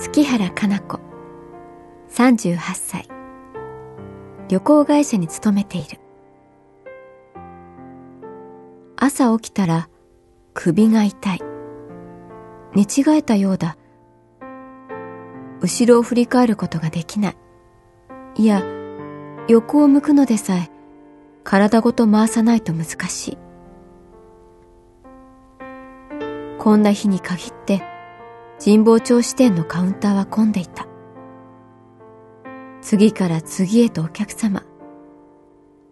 月原かな子。38歳。旅行会社に勤めている。朝起きたら首が痛い。寝違えたようだ。後ろを振り返ることができない。いや横を向くのでさえ体ごと回さないと難しい。こんな日に限って神保町支店のカウンターは混んでいた。次から次へとお客様。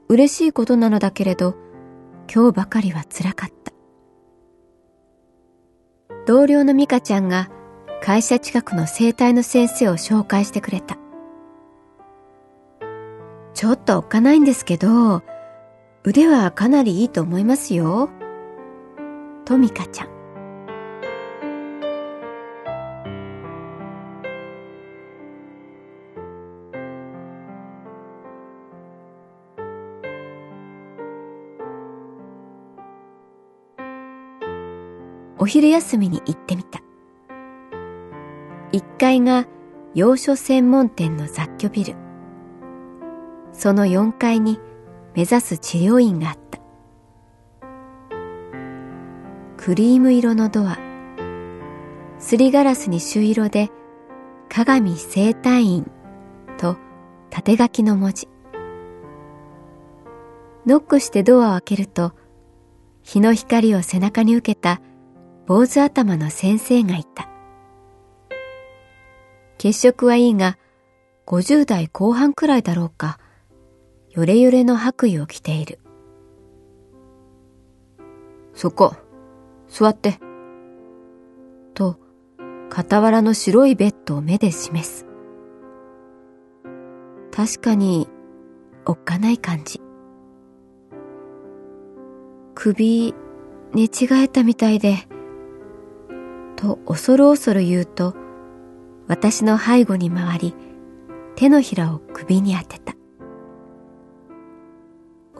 嬉しいことなのだけれど、今日ばかりは辛かった。同僚の美香ちゃんが会社近くの生体の先生を紹介してくれた。ちょっとおっかないんですけど、腕はかなりいいと思いますよ。と美香ちゃん。昼休みに行ってみた。1階が洋書専門店の雑居ビル。その4階に目指す治療院があった。クリーム色のドア、すりガラスに朱色で鏡生体院と縦書きの文字。ノックしてドアを開けると、日の光を背中に受けた坊主頭の先生がいた。血色はいいが、50代後半くらいだろうか、よれよれの白衣を着ている。そこ、座って。と、傍らの白いベッドを目で示す。確かに、おっかない感じ。首、寝違えたみたいで、と恐る恐る言うと、私の背後に回り、手のひらを首に当てた。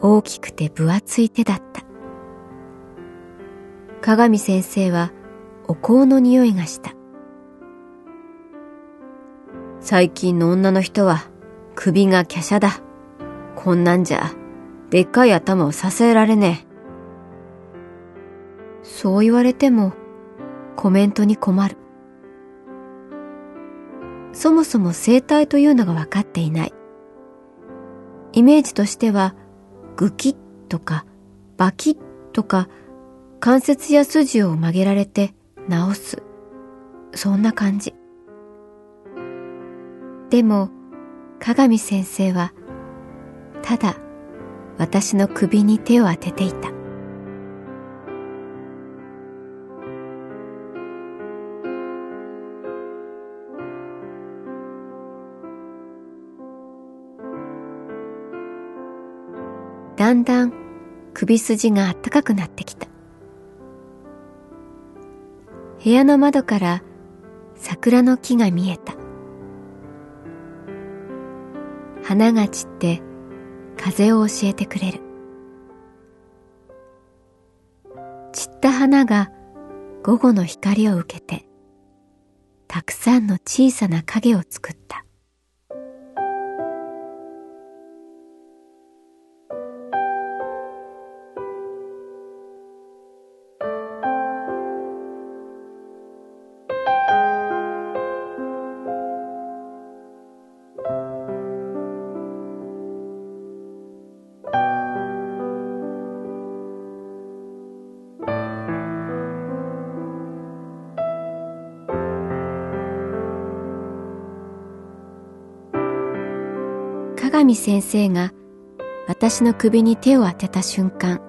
大きくて分厚い手だった。鏡先生はお香の匂いがした。最近の女の人は首が華奢だ。こんなんじゃ、でっかい頭を支えられねえ。そう言われても、コメントに困る。そもそも生態というのが分かっていない。イメージとしては、グキッとかバキッとか関節や筋を曲げられて直す。そんな感じ。でも、鏡先生は、ただ私の首に手を当てていた。だんだん首筋があったかくなってきた。部屋の窓から桜の木が見えた。花が散って風を教えてくれる。散った花が午後の光を受けてたくさんの小さな影を作った。鏡先生が私の首に手を当てた瞬間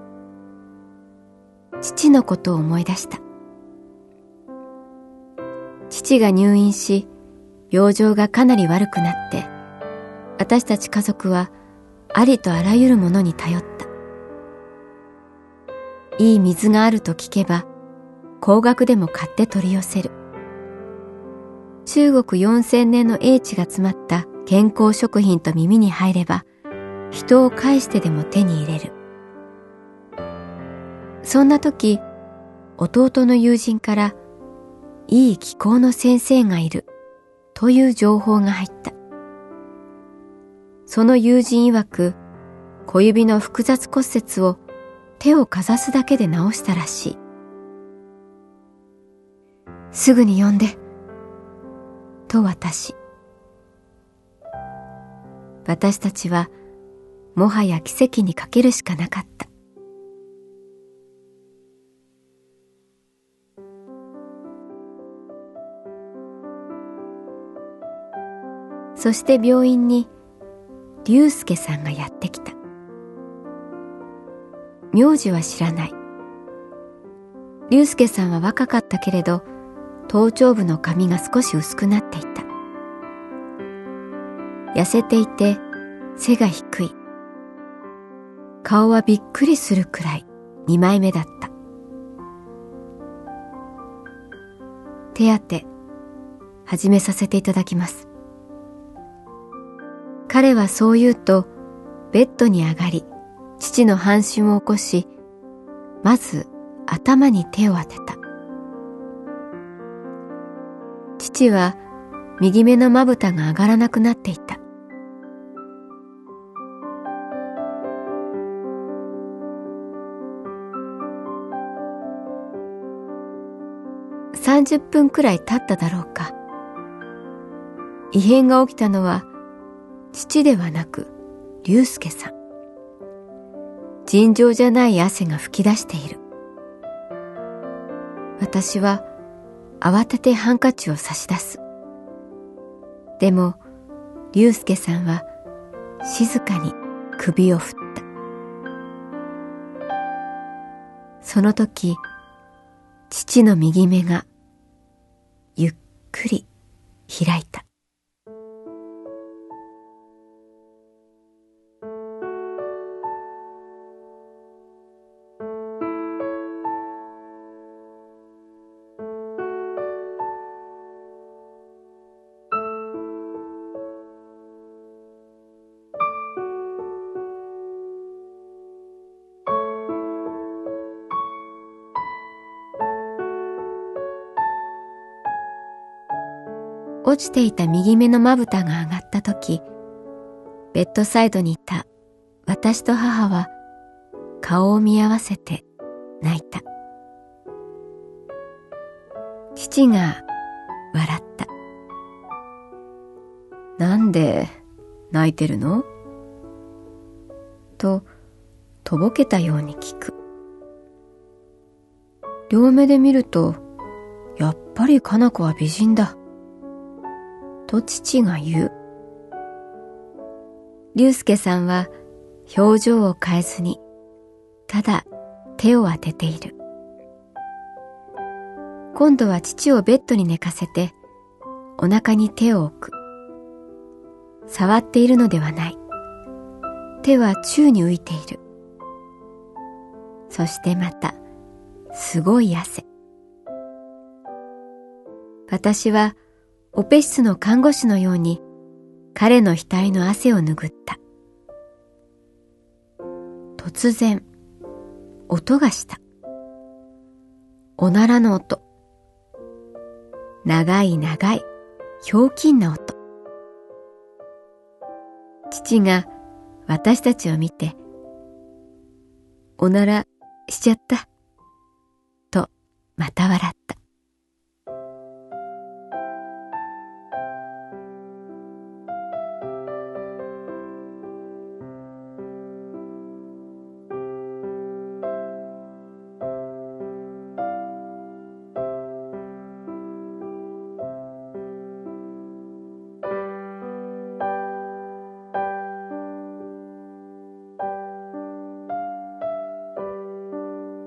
父のことを思い出した。父が入院し病状がかなり悪くなって私たち家族はありとあらゆるものに頼った。いい水があると聞けば高額でも買って取り寄せる。中国四千年の英知が詰まった健康食品と耳に入れば人を介してでも手に入れる。そんな時弟の友人からいい気候の先生がいるという情報が入った。その友人曰く小指の複雑骨折を手をかざすだけで治したらしい。すぐに呼んでと私私たちはもはや奇跡にかけるしかなかった。そして病院に龍介さんがやってきた。名字は知らない。龍介さんは若かったけれど頭頂部の髪が少し薄くなっていた。痩せていて背が低い。顔はびっくりするくらい二枚目だった。手当て、始めさせていただきます。彼はそう言うと、ベッドに上がり、父の半身を起こし、まず頭に手を当てた。父は右目のまぶたが上がらなくなっていた。30分くらい経っただろうか。異変が起きたのは父ではなく龍介さん。尋常じゃない汗が噴き出している。私は慌ててハンカチを差し出す。でも、龍介さんは静かに首を振った。その時、父の右目がくり開いた。落ちていた右目のまぶたが上がった時、ベッドサイドにいた私と母は顔を見合わせて泣いた。父が笑った。なんで泣いてるの？と、とぼけたように聞く。両目で見ると、やっぱりかな子は美人だ。と父が言う。龍介さんは表情を変えずに、ただ手を当てている。今度は父をベッドに寝かせて、お腹に手を置く。触っているのではない。手は宙に浮いている。そしてまた、すごい汗。私はオペ室の看護師のように彼の額の汗を拭った。突然、音がした。おならの音。長い長い、ひょうきんな音。父が私たちを見て、おならしちゃった、とまた笑った。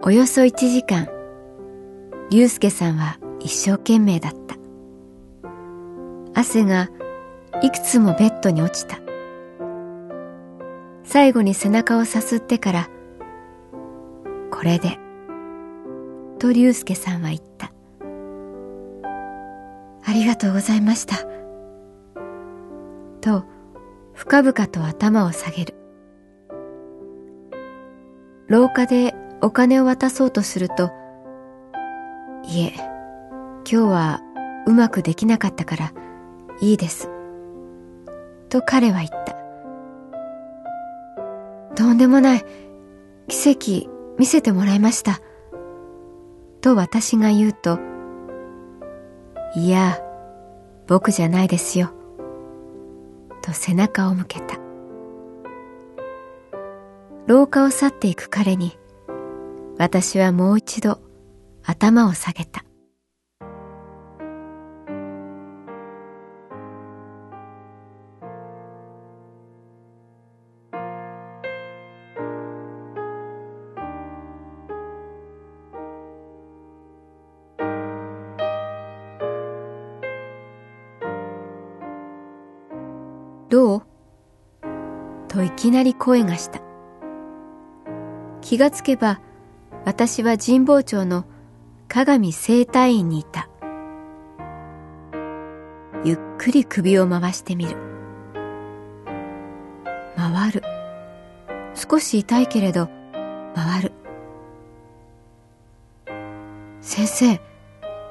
およそ1時間、竜介さんは一生懸命だった。汗がいくつもベッドに落ちた。最後に背中をさすってから、これで、と竜介さんは言った。ありがとうございました。と、深々と頭を下げる。廊下でお金を渡そうとすると、いえ、今日はうまくできなかったからいいです。と彼は言った。とんでもない。奇跡見せてもらいました。と私が言うと、いや、僕じゃないですよ。と背中を向けた。廊下を去っていく彼に、私はもう一度頭を下げた。どう？といきなり声がした。気がつけば私は神保町の鏡生体院にいた。ゆっくり首を回してみる。回る。少し痛いけれど、回る。先生、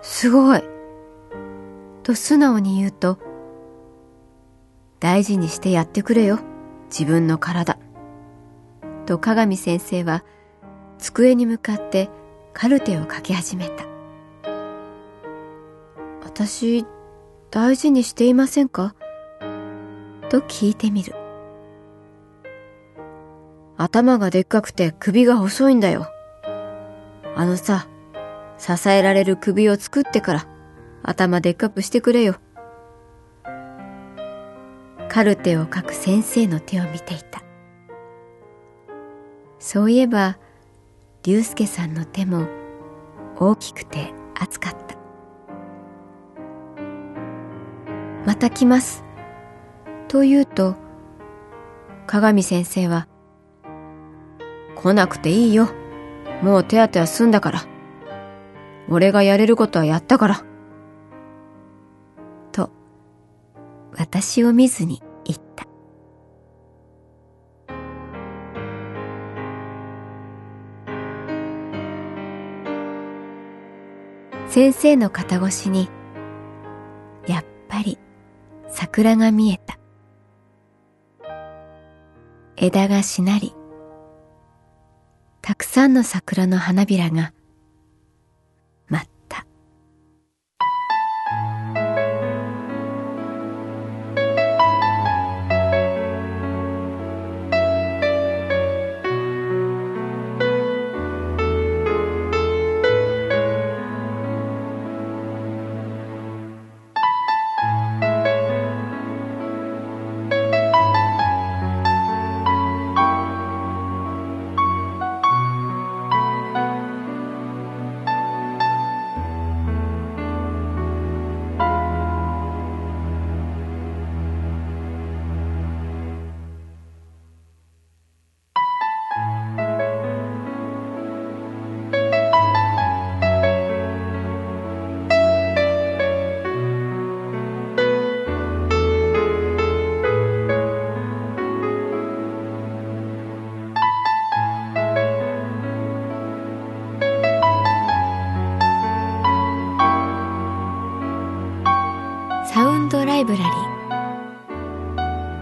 すごい。と素直に言うと、大事にしてやってくれよ、自分の体。と鏡先生は机に向かってカルテを書き始めた。私、大事にしていませんか？と聞いてみる。頭がでっかくて首が細いんだよ。あのさ、支えられる首を作ってから頭でっかくしてくれよ。カルテを書く先生の手を見ていた。そういえば、龍介さんの手も大きくて熱かった。また来ます。と言うと、鏡先生は、来なくていいよ。もう手当ては済んだから。俺がやれることはやったから。と、私を見ずに先生の肩越しに、やっぱり桜が見えた。枝がしなり、たくさんの桜の花びらが